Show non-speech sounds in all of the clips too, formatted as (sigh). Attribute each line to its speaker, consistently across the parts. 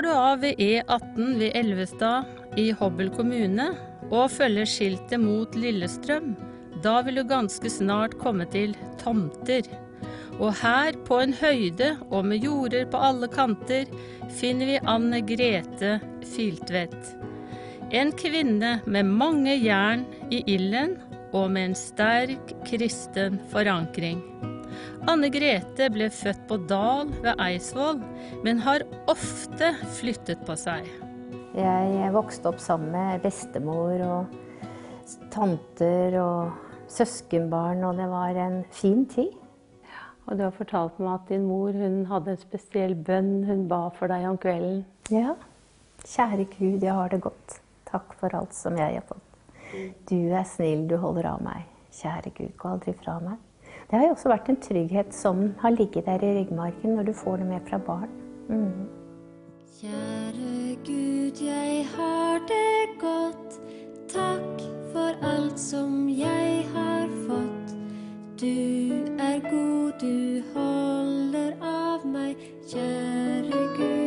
Speaker 1: Tar du av ved E18 ved Elvestad i Hobøl kommune og følger skiltet mot Lillestrøm, da vil du ganske snart komme til Tomter. Og her, på en høyde og med jorder på alle kanter, finner vi Anne Grete Filtvedt. En kvinne med mange jern i ilden og med en sterk kristen forankring. Anne Grete ble født på Dal ved Eidsvoll, men har ofte flyttet på seg.
Speaker 2: Jeg vokste opp sammen med bestemor og tanter og søskenbarn, og det var en fin tid.
Speaker 3: Og du har fortalt meg at din mor hun hadde en spesiell bønn hun ba for deg om kvelden.
Speaker 2: Ja. Kjære Gud, jeg har det godt. Takk for alt som jeg har fått. Du er snill, du holder av meg. Kjære Gud, gå aldri fra meg. Det har jo også vært en trygghet som har ligget der i ryggmargen når du får det med fra barn. Mm.
Speaker 4: Kjære Gud, jeg har det godt. Takk for alt som jeg har fått. Du er god, du holder av meg. Kjære Gud,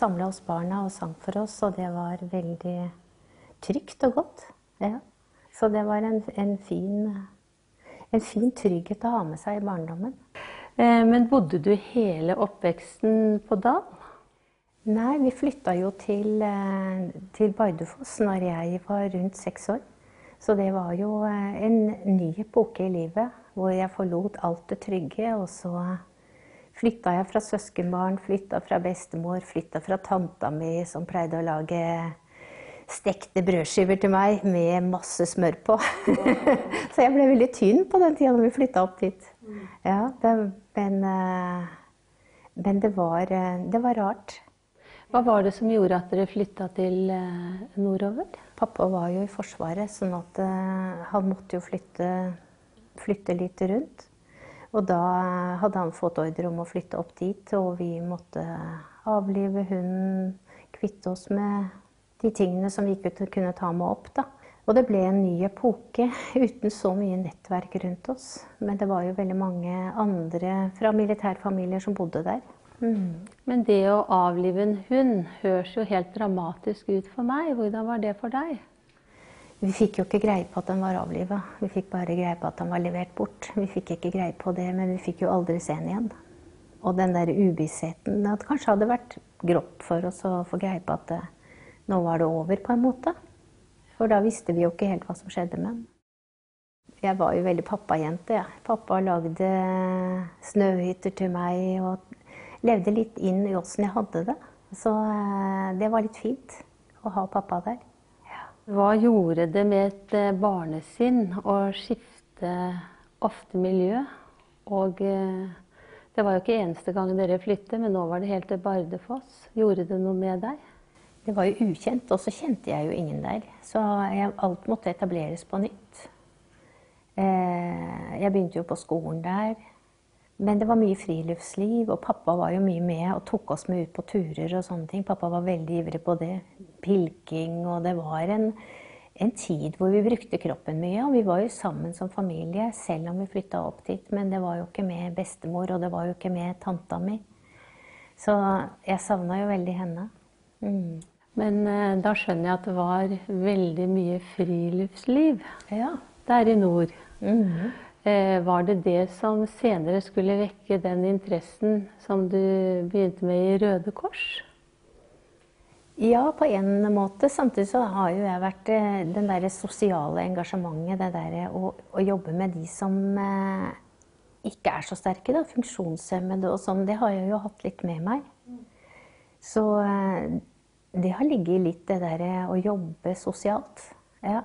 Speaker 2: Samla oss barna og sang for oss, og det var veldig trygt og godt. Ja. Så det var en, en, fin, en fin trygghet å ha med seg i barndommen.
Speaker 3: Eh, Men bodde du hele oppveksten på Dal?
Speaker 2: Nei, vi flytta jo til, eh, til Bardufoss når jeg var rundt seks år. Så det var jo eh, en ny epoke i livet hvor jeg forlot alt det trygge. Og så flytta jeg fra søskenbarn, flytta fra bestemor, flytta fra tanta mi som pleide å lage stekte brødskiver til meg med masse smør på. (laughs) så jeg ble veldig tynn på den tida da vi flytta opp dit. Ja, det, men, eh, men det var, eh, det var rart.
Speaker 3: Hva var det som gjorde at dere flytta til eh, nordover?
Speaker 2: Pappa var jo i Forsvaret, sånn at han måtte jo flytte, flytte litt rundt. Og da hadde han fått ordre om å flytte opp dit, og vi måtte avlive hunden, kvitte oss med de tingene som vi ikke kunne ta med opp. da. Og det ble en ny epoke (laughs) uten så mye nettverk rundt oss. Men det var jo veldig mange andre fra militærfamilier som bodde der. Mm.
Speaker 3: Men det å avlive en hund høres jo helt dramatisk ut for meg. Hvordan var det for deg?
Speaker 2: Vi fikk jo ikke greie på at han var avliva. Vi fikk bare greie på at han var levert bort. Vi fikk ikke greie på det, men vi fikk jo aldri se han igjen. Og den der uvissheten At kanskje hadde vært grått for oss å få greie på at det, nå var det over, på en måte. For da visste vi jo ikke helt hva som skjedde med han. Jeg var jo veldig pappajente. Ja. Pappa lagde snøhytter til meg og levde litt inn i åssen jeg hadde det. Så eh, det var litt fint å ha pappa der.
Speaker 3: Hva gjorde det med et eh, barnesinn å skifte ofte miljø? Og eh, det var jo ikke eneste gang dere flyttet, men nå var det helt til Bardufoss. Gjorde det noe med deg?
Speaker 2: Det var jo ukjent, og så kjente jeg jo ingen der. Så jeg, alt måtte etableres på nytt. Eh, jeg begynte jo på skolen der. Men det var mye friluftsliv, og pappa var jo mye med og tok oss med ut på turer og sånne ting. Pappa var veldig ivrig på det. Pilking, og det var en, en tid hvor vi brukte kroppen mye. Og vi var jo sammen som familie, selv om vi flytta opp dit. Men det var jo ikke med bestemor, og det var jo ikke med tanta mi. Så jeg savna jo veldig henne. Mm.
Speaker 3: Men eh, da skjønner jeg at det var veldig mye friluftsliv
Speaker 2: Ja.
Speaker 3: der i nord.
Speaker 2: Mhm.
Speaker 3: Eh, var det det som senere skulle vekke den interessen som du begynte med i Røde Kors?
Speaker 2: Ja, på en måte. Samtidig så har jo jeg vært eh, den der sosiale engasjementet, det derre å, å jobbe med de som eh, ikke er så sterke, da, funksjonshemmede og sånn, det har jeg jo hatt litt med meg. Så eh, det har ligget litt det der å jobbe sosialt. Ja.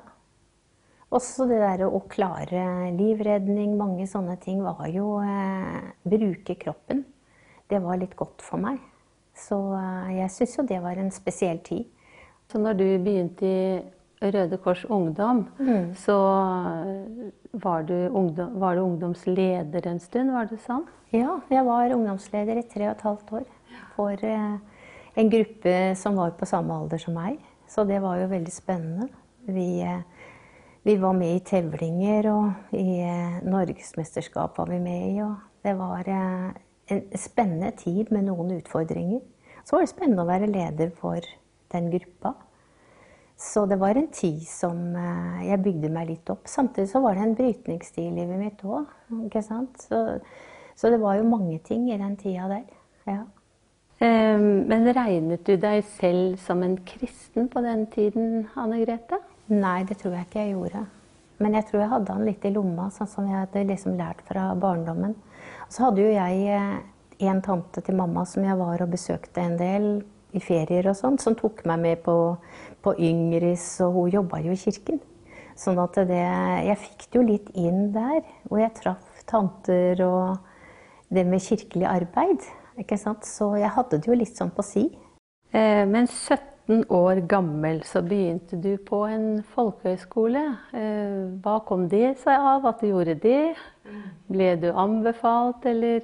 Speaker 2: Også det der å klare livredning, mange sånne ting, var jo eh, Bruke kroppen. Det var litt godt for meg. Så eh, jeg syns jo det var en spesiell tid.
Speaker 3: Så når du begynte i Røde Kors Ungdom,
Speaker 2: Mm.
Speaker 3: så var du, ungdom, var du ungdomsleder en stund, var det sånn?
Speaker 2: Ja, jeg var ungdomsleder i tre og et halvt år for eh, en gruppe som var på samme alder som meg. Så det var jo veldig spennende. Vi, eh, vi var med i tevlinger, og i eh, norgesmesterskap var vi med i. Og det var eh, en spennende tid med noen utfordringer. Så var det spennende å være leder for den gruppa. Så det var en tid som eh, jeg bygde meg litt opp. Samtidig så var det en brytningstid i livet mitt òg. Så, så det var jo mange ting i den tida der. Ja.
Speaker 3: Eh, Men regnet du deg selv som en kristen på den tiden, Anne Grete?
Speaker 2: Nei, det tror jeg ikke jeg gjorde. Men jeg tror jeg hadde han litt i lomma, sånn som jeg hadde liksom lært fra barndommen. Så hadde jo jeg eh, en tante til mamma som jeg var og besøkte en del i ferier og sånn, som tok meg med på, på Yngris, og hun jobba jo i kirken. Sånn at det Jeg fikk det jo litt inn der. Og jeg traff tanter og det med kirkelig arbeid. Ikke sant? Så jeg hadde det jo litt sånn på si.
Speaker 3: Eh, Men 17 år gammel så begynte du på en folkehøyskole. Eh, Hva kom det seg av at du gjorde det? Ble du anbefalt, eller?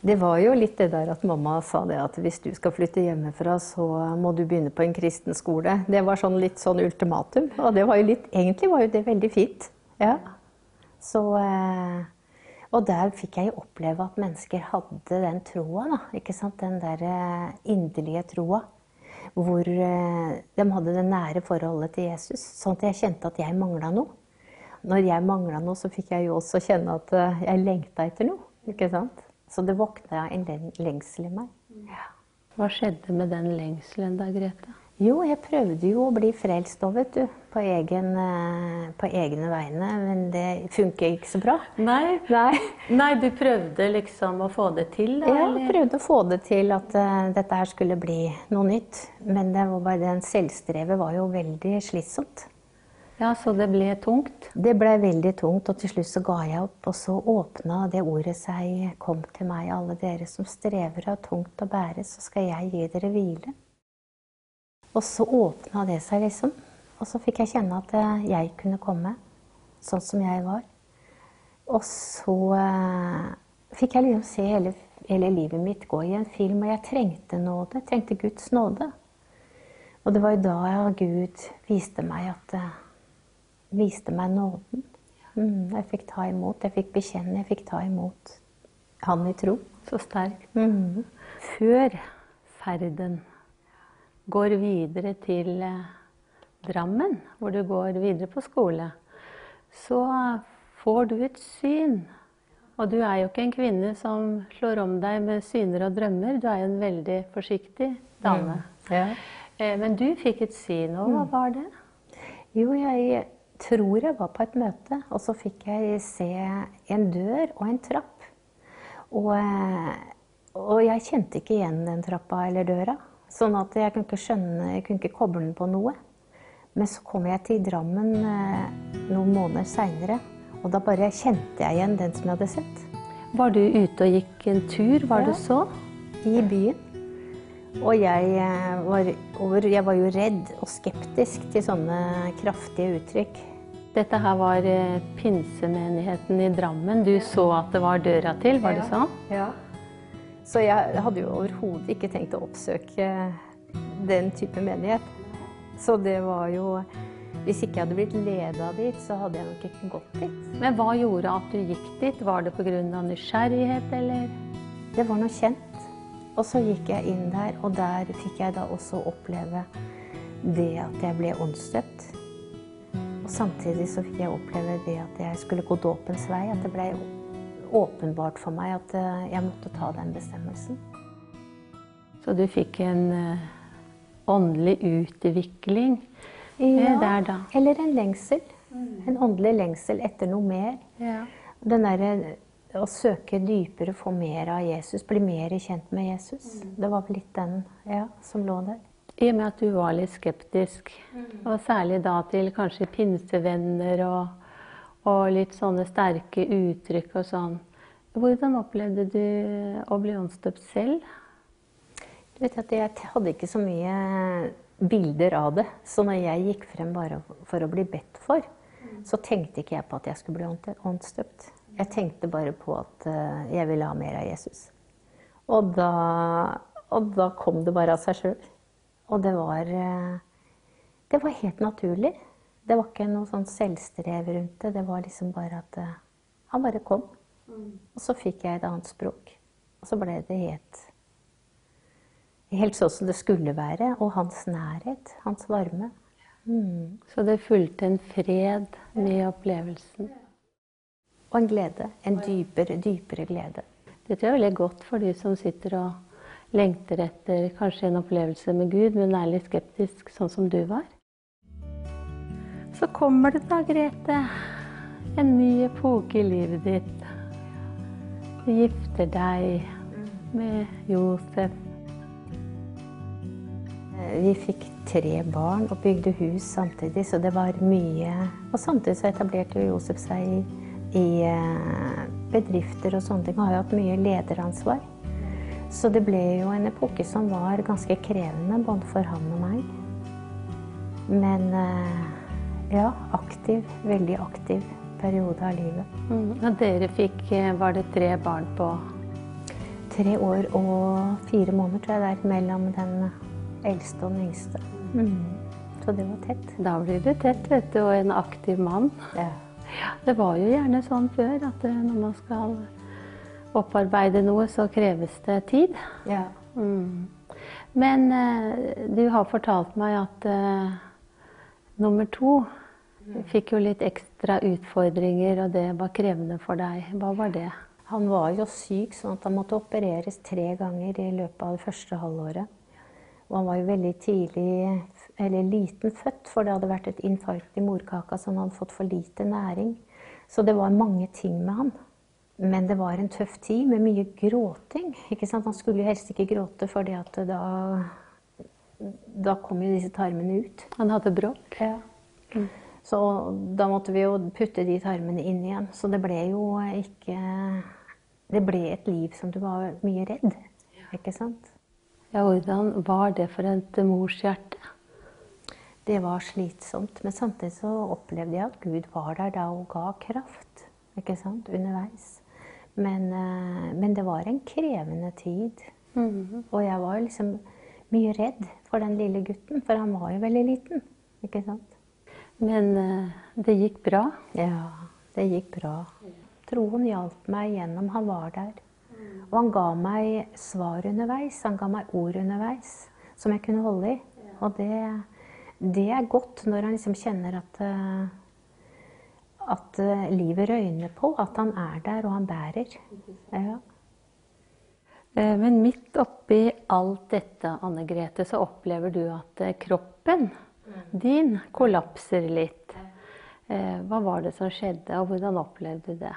Speaker 2: Det var jo litt det der at mamma sa det at hvis du skal flytte hjemmefra, så må du begynne på en kristen skole. Det var sånn litt sånn ultimatum. Og det var jo litt, egentlig var jo det veldig fint. Ja. Så, eh, og der fikk jeg jo oppleve at mennesker hadde den troa, da. Ikke sant? Den der eh, inderlige troa. Hvor eh, de hadde det nære forholdet til Jesus. Sånn at jeg kjente at jeg mangla noe. Når jeg mangla noe, så fikk jeg jo også kjenne at eh, jeg lengta etter noe. Ikke sant? Så det våkna en lengsel i meg.
Speaker 3: Hva skjedde med den lengselen da, Grete?
Speaker 2: Jo, jeg prøvde jo å bli frelst òg, vet du. På, egen, eh, på egne vegne. Men det funker ikke så bra.
Speaker 3: Nei.
Speaker 2: Nei.
Speaker 3: Nei, du prøvde liksom å få det til, da?
Speaker 2: Jeg
Speaker 3: eller?
Speaker 2: prøvde å få det til at uh, dette her skulle bli noe nytt. Men det var bare den selvstrevet var jo veldig slitsomt.
Speaker 3: Ja, så det ble tungt?
Speaker 2: Det ble veldig tungt, og til slutt så ga jeg opp. Og så åpna det ordet seg, kom til meg, alle dere som strever av tungt å bære, så skal jeg gi dere hvile. Og så åpna det seg, liksom. Og så fikk jeg kjenne at eh, jeg kunne komme sånn som jeg var. Og så eh, fikk jeg liksom se hele, hele livet mitt gå i en film, og jeg trengte nåde. Jeg trengte Guds nåde. Og det var jo da Gud viste meg at eh, viste meg nåden. Mm, jeg fikk ta imot, jeg fikk bekjenne, jeg fikk ta imot Han i tro.
Speaker 3: Så sterkt.
Speaker 2: Mm.
Speaker 3: Før ferden går videre til Drammen, hvor du går videre på skole, så får du et syn. Og du er jo ikke en kvinne som slår om deg med syner og drømmer. Du er en veldig forsiktig dame.
Speaker 2: Ja.
Speaker 3: Eh, Men du fikk et syn, og hva var det?
Speaker 2: Jo, jeg tror jeg var på et møte, og så fikk jeg se en dør og en trapp. Og, og jeg kjente ikke igjen den trappa eller døra. Sånn at jeg kunne ikke skjønne, jeg kunne ikke koble den på noe. Men så kom jeg til Drammen eh, noen måneder seinere, og da bare kjente jeg igjen den som jeg hadde sett.
Speaker 3: Var du ute og gikk en tur, var
Speaker 2: Ja.
Speaker 3: du så?
Speaker 2: i byen. Og jeg eh, var, over, jeg var jo redd og skeptisk til sånne kraftige uttrykk.
Speaker 3: Dette her var eh, pinsemenigheten i Drammen. Du så at det var døra til, var det sånn?
Speaker 2: Ja. Så jeg hadde jo overhodet ikke tenkt å oppsøke den type menighet. Så det var jo Hvis ikke jeg hadde blitt leda dit, så hadde jeg nok ikke gått dit.
Speaker 3: Men hva gjorde at du gikk dit? Var det pga. nysgjerrighet, eller?
Speaker 2: Det var noe kjent. Og så gikk jeg inn der, og der fikk jeg da også oppleve det at jeg ble åndsdøpt. Og samtidig så fikk jeg oppleve det at jeg skulle gå dåpens vei. At det ble åpenbart for meg at eh, jeg måtte ta den bestemmelsen.
Speaker 3: Så du fikk en eh, åndelig utvikling ja, der, da?
Speaker 2: Eller en lengsel. En åndelig lengsel etter noe mer. Den derre å søke dypere, få mer av Jesus, bli mer kjent med Jesus. Det var vel litt den ja, som lå der.
Speaker 3: I og med at du var litt skeptisk, og særlig da til kanskje pinsevenner og, og litt sånne sterke uttrykk og sånn. Hvordan opplevde du å bli åndsdøpt selv?
Speaker 2: Vet at Jeg hadde ikke så mye bilder av det. Så når jeg gikk frem bare for å bli bedt for, så tenkte ikke jeg på at jeg skulle bli åndsdøpt. Jeg tenkte bare på at eh, jeg ville ha mer av Jesus. Og da, og da kom det bare av seg sjøl. Og det var, eh, det var helt naturlig. Det var ikke noe sånn selvstrev rundt det. Det var liksom bare at eh, han bare kom. Og så fikk jeg et annet språk. Og så ble det helt Helt sånn som det skulle være. Og hans nærhet. Hans varme.
Speaker 3: Mm. Så det fulgte en fred med opplevelsen?
Speaker 2: Og en glede. En dypere, dypere glede.
Speaker 3: Det tror jeg er veldig godt for de som sitter og lengter etter kanskje en opplevelse med Gud, men er litt skeptisk, sånn som du var. Så kommer det da, Grete, en ny epoke i livet ditt. Du gifter deg med Josef.
Speaker 2: Vi fikk tre barn og bygde hus samtidig, så det var mye Og samtidig så etablerte Josef seg i, i eh, bedrifter og sånne ting. Han har jo hatt mye lederansvar. Så det ble jo en epoke som var ganske krevende, både for han og meg. Men eh, ja, aktiv. Veldig aktiv periode av livet.
Speaker 3: Mm. Og dere fikk eh, Var det tre barn på
Speaker 2: Tre år og fire måneder, tror jeg det er, mellom den eldste og den yngste. Mm. Så det var tett.
Speaker 3: Da blir det tett, vet du. Og en aktiv mann. Ja. Det var jo gjerne sånn før at eh, når man skal opparbeide noe, så kreves det tid.
Speaker 2: Ja.
Speaker 3: Mm. Men uh, du har fortalt meg at uh, nummer to fikk jo litt ekstra utfordringer, og det var krevende for deg. Hva var det?
Speaker 2: Han var jo syk, sånn at han måtte opereres tre ganger i løpet av det første halvåret. Og han var jo veldig tidlig, eller liten født, for det hadde vært et infarkt i morkaka, så han hadde fått for lite næring. Så det var mange ting med han. Men det var en tøff tid med mye gråting. ikke sant? Han skulle jo helst ikke gråte, for da, da kom jo disse tarmene ut.
Speaker 3: Han hadde bråk?
Speaker 2: Ja. Mm. Så da måtte vi jo putte de tarmene inn igjen. Så det ble jo ikke Det ble et liv som du var mye redd. Ikke sant?
Speaker 3: Ja, hvordan var det for et morshjerte?
Speaker 2: Det var slitsomt. Men samtidig så opplevde jeg at Gud var der da og ga kraft ikke sant, underveis. Men, eh, men det var en krevende tid. Mm -hmm. Og jeg var liksom mye redd for den lille gutten, for han var jo veldig liten. ikke sant?
Speaker 3: Men uh, det gikk bra?
Speaker 2: Ja, det gikk bra. Troen hjalp meg gjennom. Han var der. Og han ga meg svar underveis. Han ga meg ord underveis som jeg kunne holde i. Og det, det er godt når han liksom kjenner at, eh, at eh, livet røyner på. At han er der, og han bærer. Ja.
Speaker 3: Eh, men midt oppi alt dette, Anne Grete, så opplever du at kroppen din kollapser litt. Hva var det som skjedde, og hvordan opplevde du det?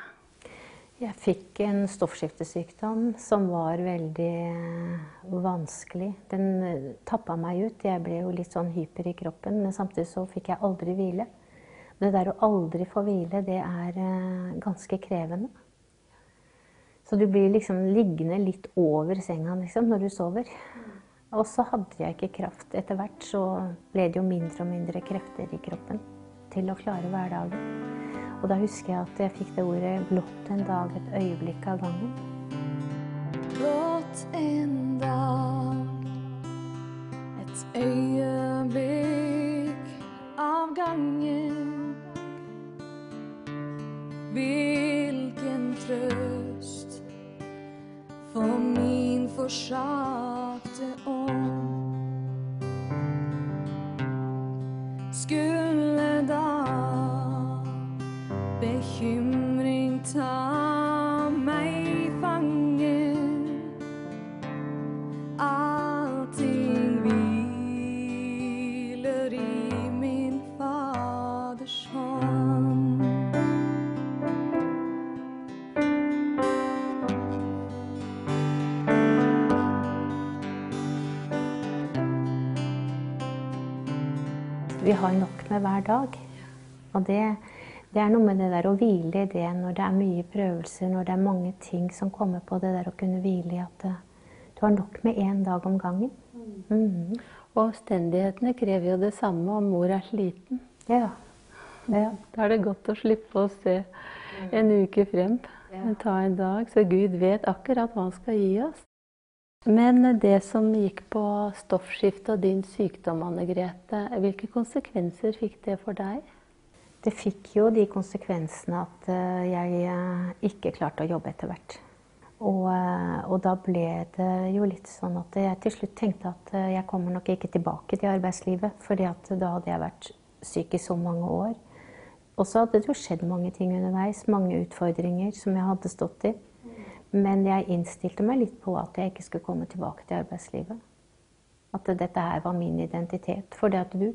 Speaker 2: Jeg fikk en stoffskiftesykdom som var veldig eh, vanskelig. Den eh, tappa meg ut. Jeg ble jo litt sånn hyper i kroppen, men samtidig så fikk jeg aldri hvile. Det der å aldri få hvile, det er eh, ganske krevende. Så du blir liksom liggende litt over senga liksom, når du sover. Og så hadde jeg ikke kraft. Etter hvert så ble det jo mindre og mindre krefter i kroppen til å klare hverdagen. Og da husker jeg at jeg fikk det ordet 'blått en dag, et øyeblikk av gangen'. Blått en dag, et øyeblikk av gangen. Hvilken trøst for min forsakte ånd. Har nok med hver dag. Og det det er noe med det der å hvile i det når det er mye prøvelser, når det er mange ting som kommer på. Det der å kunne hvile i at eh, du har nok med én dag om gangen. Mm.
Speaker 3: Og omstendighetene krever jo det samme om mor er sliten.
Speaker 2: Ja. ja.
Speaker 3: Da er det godt å slippe å se en uke frem, ta en dag, så Gud vet akkurat hva han skal gi oss. Men det som gikk på stoffskifte og din sykdom, Anne Grete, hvilke konsekvenser fikk det for deg?
Speaker 2: Det fikk jo de konsekvensene at eh, jeg eh, ikke klarte å jobbe etter hvert. Og, eh, og, da ble det jo litt sånn at jeg til slutt tenkte at jeg kommer nok ikke tilbake til arbeidslivet. fordi da hadde jeg vært syk i så mange år. Og så hadde det jo skjedd mange ting underveis, mange utfordringer som jeg hadde stått i. Men jeg innstilte meg litt på at jeg ikke skulle komme tilbake til arbeidslivet. At dette her var min identitet. For det at du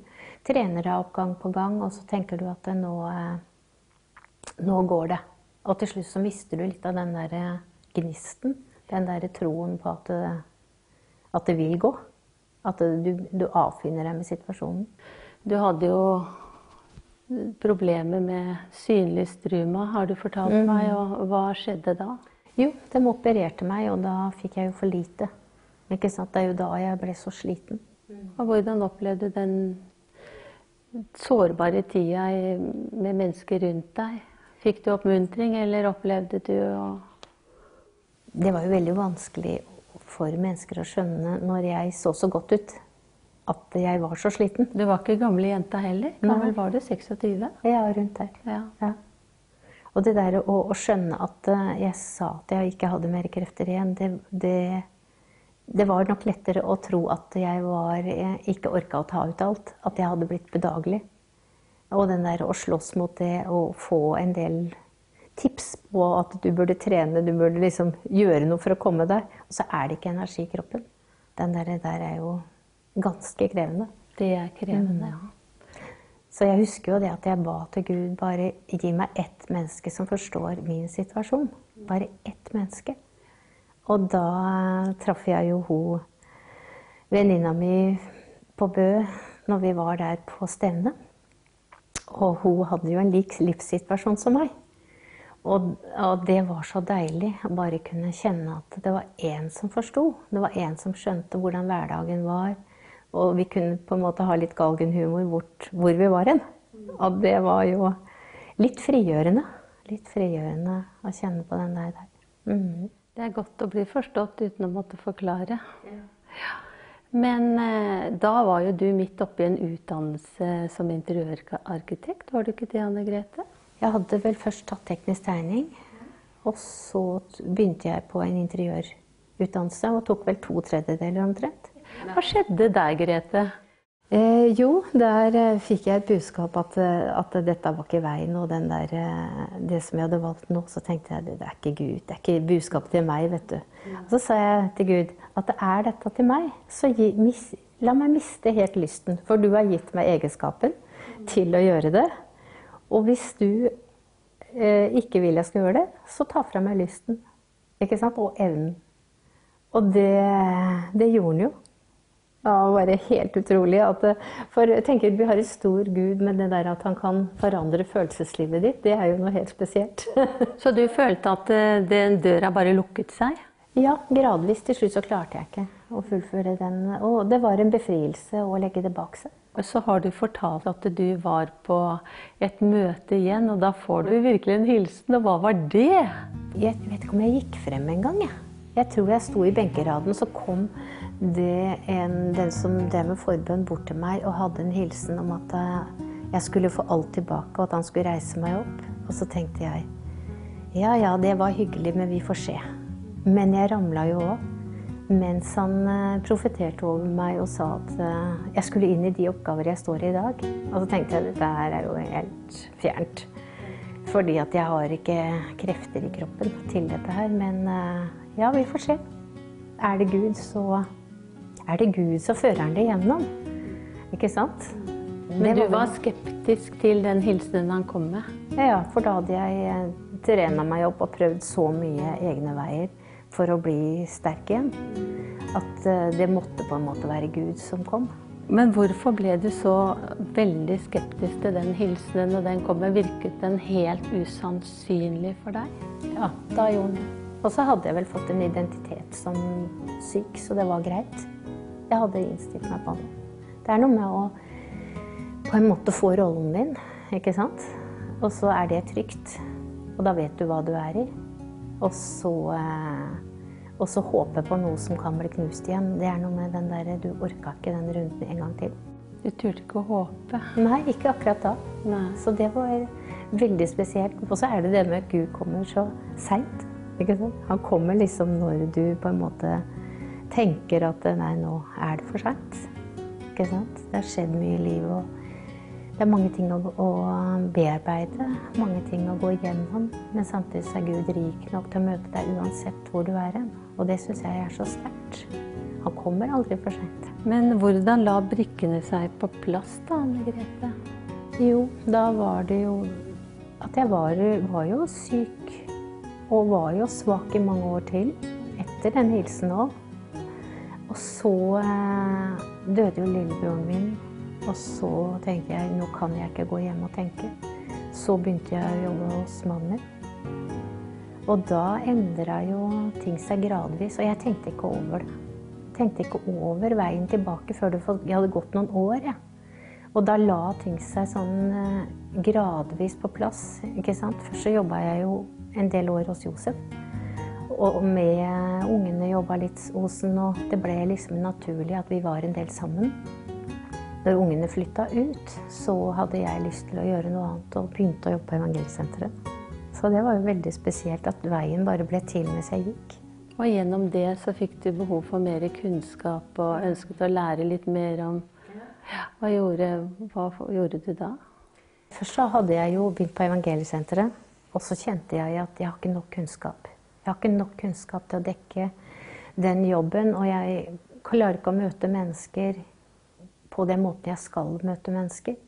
Speaker 2: trener deg opp gang på gang, og så tenker du at nå, eh, nå går det. Og til slutt så mister du litt av den der eh, gnisten. Den der troen på at det, at det vil gå. At du, du avfinner deg med situasjonen.
Speaker 3: Du hadde jo problemer med synlig struma, har du fortalt mm. meg. Og hva skjedde da?
Speaker 2: Jo, de opererte meg, og da fikk jeg jo for lite. Ikke sant? Det er jo da jeg ble så sliten.
Speaker 3: Og hvordan opplevde du den sårbare tida med mennesker rundt deg? Fikk du oppmuntring, eller opplevde du å
Speaker 2: Det var jo veldig vanskelig for mennesker å skjønne når jeg så så godt ut at jeg var så sliten.
Speaker 3: Du var ikke gamle jenta heller? Gammel var du? 26?
Speaker 2: Ja, rundt der. Ja. Ja. Og det der å, å, skjønne at eh, jeg sa at jeg ikke hadde mer krefter igjen, det, det, det var nok lettere å tro at jeg var, jeg ikke orka å ta ut alt. At jeg hadde blitt bedagelig. Og den der å slåss mot det og få en del tips på at du burde trene, du burde liksom gjøre noe for å komme deg. Og så er det ikke energi i kroppen. Den der, der er jo ganske krevende.
Speaker 3: Det er krevende, ja.
Speaker 2: Så jeg husker jo det at jeg ba til Gud bare gi meg ett menneske som forstår min situasjon. Bare ett menneske. Og da traff jeg jo hun venninna mi på Bø når vi var der på stevne. Og hun hadde jo en lik livssituasjon som meg. Og, og, det var så deilig å bare kunne kjenne at det var én som forsto. Det var én som skjønte hvordan hverdagen var. Og vi kunne på en måte ha litt galgenhumor hvor, hvor vi var hen. Og det var jo litt frigjørende. Litt frigjørende å kjenne på den der. Mm.
Speaker 3: Det er godt å bli forstått uten å måtte forklare. Ja. Ja. Men eh, da var jo du midt oppi en utdannelse som interiørarkitekt, var du ikke det, Anne Grete?
Speaker 2: Jeg hadde vel først tatt teknisk tegning. Og så begynte jeg på en interiørutdannelse og tok vel to tredjedeler omtrent.
Speaker 3: Hva skjedde der, Grete?
Speaker 2: Eh, jo, der eh, fikk jeg et budskap at, eh, at, dette var ikke veien. Og der, eh, det som jeg hadde valgt nå, så tenkte jeg det er ikke Gud. Det er ikke budskapet til meg, vet du. Og så sa jeg til Gud at det er dette til meg. Så gi, mis, la meg miste helt lysten. For du har gitt meg egenskapen til å gjøre det. Og hvis du eh, ikke vil jeg skal gjøre det, så ta fra meg lysten. Ikke sant? Og evnen. Og det, det gjorde han jo. Ja, bare helt utrolig. At, for jeg tenker Vi har en stor Gud, men det der at han kan forandre følelseslivet ditt, det er jo noe helt spesielt. (laughs)
Speaker 3: så du følte at eh, den døra bare lukket seg?
Speaker 2: Ja, gradvis. Til slutt så klarte jeg ikke å fullføre den. Og det var en befrielse å legge det bak seg.
Speaker 3: Så har du fortalt at du var på et møte igjen, og da får du virkelig en hilsen. Og hva var det?
Speaker 2: Jeg vet ikke om jeg gikk frem en gang, jeg. Jeg tror jeg sto i benkeraden, så kom det en, den som drev med forbønn, bort til meg og hadde en hilsen om at eh, jeg skulle få alt tilbake, og at han skulle reise meg opp. Og så tenkte jeg ja ja, det var hyggelig, men vi får se. Men jeg ramla jo òg. Mens han uh, profeterte over meg og sa at uh, jeg skulle inn i de oppgaver jeg står i i dag. Og så tenkte jeg dette her er jo helt fjernt. Fordi at jeg har ikke krefter i kroppen til dette her. Men ja, vi får se. Er det Gud, så er det Gud som fører det gjennom. Ikke sant?
Speaker 3: Men du var skeptisk til den hilsenen han kom med?
Speaker 2: Ja, for da hadde jeg eh, trena meg opp og prøvd så mye egne veier for å bli sterk igjen. At eh, det måtte på en måte være Gud som kom.
Speaker 3: Men hvorfor ble du så veldig skeptisk til den hilsenen når den kom? Virket den helt usannsynlig for deg?
Speaker 2: Ja, da gjorde den Og så hadde jeg vel fått en identitet som syk, så det var greit. Jeg hadde innstilt meg på det. Det er noe med å på en måte få rollen din, ikke sant? Og så er det trygt. Og da vet du hva du er i. Og så, eh, og så håpe på noe som kan bli knust igjen. Det er noe med den derre Du orka ikke den runden en gang til.
Speaker 3: Du turte ikke å håpe?
Speaker 2: Nei, ikke akkurat da.
Speaker 3: Nei.
Speaker 2: Så det var veldig spesielt. Og så er det det med at Gud kommer så seint. Han kommer liksom når du på en måte tenker at nei, nå er det for seint. Det har skjedd mye i livet. og det er mange ting å, å, bearbeide, mange ting å gå igjennom. Men samtidig er Gud rik nok til å møte deg uansett hvor du er hen. Og det syns jeg er så sterkt. Han kommer aldri for seint.
Speaker 3: Men hvordan la brikkene seg på plass da, Anne Grete?
Speaker 2: Jo, da var det jo at jeg var, var jo syk. Og var jo svak i mange år til. Etter den hilsen òg. Så eh, døde jo lillebroren min og så tenkte jeg nå kan jeg ikke gå hjem og tenke. Så begynte jeg å jobbe hos mannen min. Og da endra jo ting seg gradvis, og jeg tenkte ikke over det. Tenkte ikke over veien tilbake før det hadde gått noen år. Ja. Og da la ting seg sånn eh, gradvis på plass. ikke sant? Først så jobba jeg jo en del år hos Josef. Og med ungene jobba litt hos den, og det ble liksom naturlig at vi var en del sammen. Når ungene flytta ut, så hadde jeg lyst til å gjøre noe annet og begynte å jobbe på Evangelsenteret. Så det var jo veldig spesielt at veien bare ble til mens jeg gikk.
Speaker 3: Og gjennom det så fikk du behov for mer kunnskap og ønsket å lære litt mer om Hva gjorde, hva gjorde du da?
Speaker 2: Først så hadde jeg jo begynt på Evangelsenteret, og så kjente jeg at jeg har ikke nok kunnskap. Jeg har ikke nok kunnskap til å dekke den jobben, og jeg klarer ikke å møte mennesker på den måten jeg skal møte mennesker.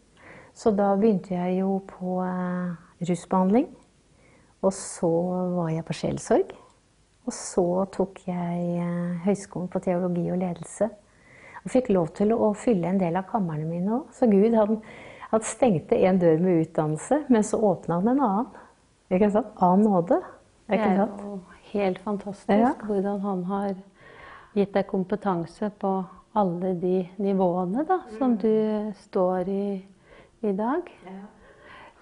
Speaker 2: Så da begynte jeg jo på eh, rusbehandling. Og så var jeg på sjelsorg. Og så tok jeg eh, høyskolen på teologi og ledelse. Og fikk lov til å fylle en del av kamrene mine òg. Så Gud hadde, han stengte en dør med utdannelse, men så åpna han en annen. Ikke sant? Annen nåde.
Speaker 3: Er jo helt fantastisk hvordan han har gitt deg kompetanse på alle de nivåene da, som du står i i dag.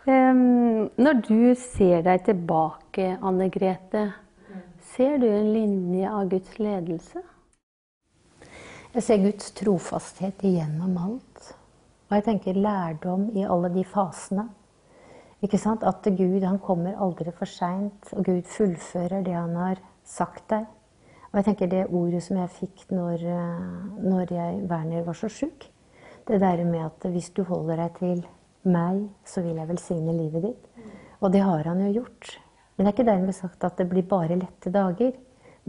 Speaker 3: Um, når du ser deg tilbake, Anne Grete, ser du en linje av Guds ledelse?
Speaker 2: Jeg ser Guds trofasthet igjennom alt. Og jeg tenker lærdom i alle de fasene. Ikke sant? At Gud han kommer aldri for seint, og Gud fullfører det han har sagt deg. Og jeg tenker det ordet som jeg fikk når, eh, når jeg, Werner var så sjuk, det der med at hvis du holder deg til meg, så vil jeg velsigne livet ditt. Og det har han jo gjort. Men det er ikke dermed sagt at det blir bare lette dager.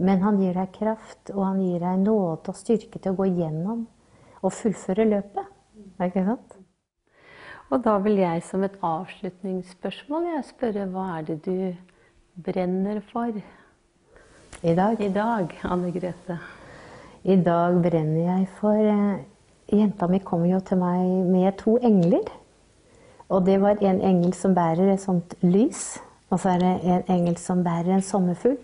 Speaker 2: Men han gir deg kraft, og han gir deg nåde og styrke til å gå gjennom og fullføre løpet. Er ikke sant?
Speaker 3: Og da vil jeg som et avslutningsspørsmål jeg spørre hva er det du brenner for?
Speaker 2: I dag?
Speaker 3: I dag, Anne Grete.
Speaker 2: I dag brenner jeg for uh, Jenta mi kom jo til meg med to engler. Og det var en engel som bærer et sånt lys. Og så er det en engel som bærer en sommerfugl.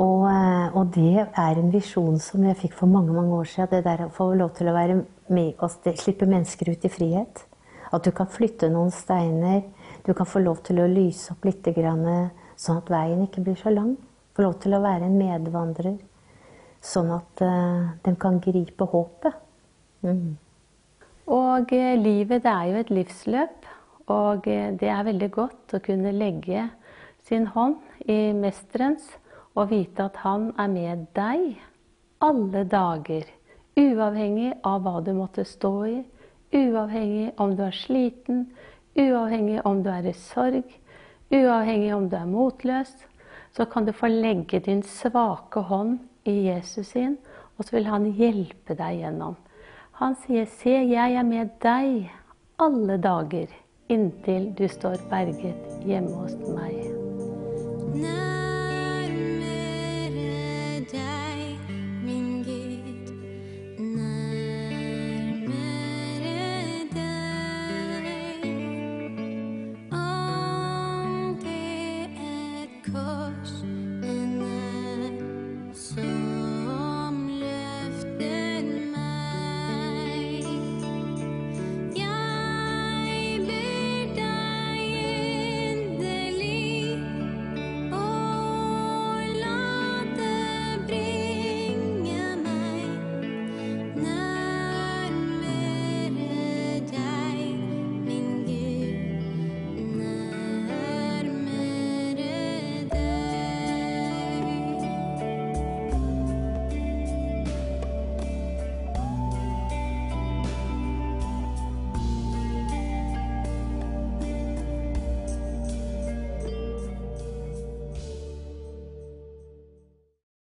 Speaker 2: Og, uh, og, det er en visjon som jeg fikk for mange mange år siden. Det der å få lov til å være med og slippe mennesker ut i frihet. At du kan flytte noen steiner. Du kan få lov til å lyse opp litt, sånn at veien ikke blir så lang. Få lov til å være en medvandrer, sånn at uh, de kan gripe håpet. Mm.
Speaker 3: Og uh, livet, det er jo et livsløp. Og uh, det er veldig godt å kunne legge sin hånd i mesterens og vite at han er med deg alle dager. Uavhengig av hva du måtte stå i, uavhengig om du er sliten, uavhengig om du er i sorg, uavhengig om du er motløs, så kan du få legge din svake hånd i Jesus sin, og så vil han hjelpe deg gjennom. Han sier, 'Se, jeg er med deg alle dager inntil du står berget hjemme hos meg'. lost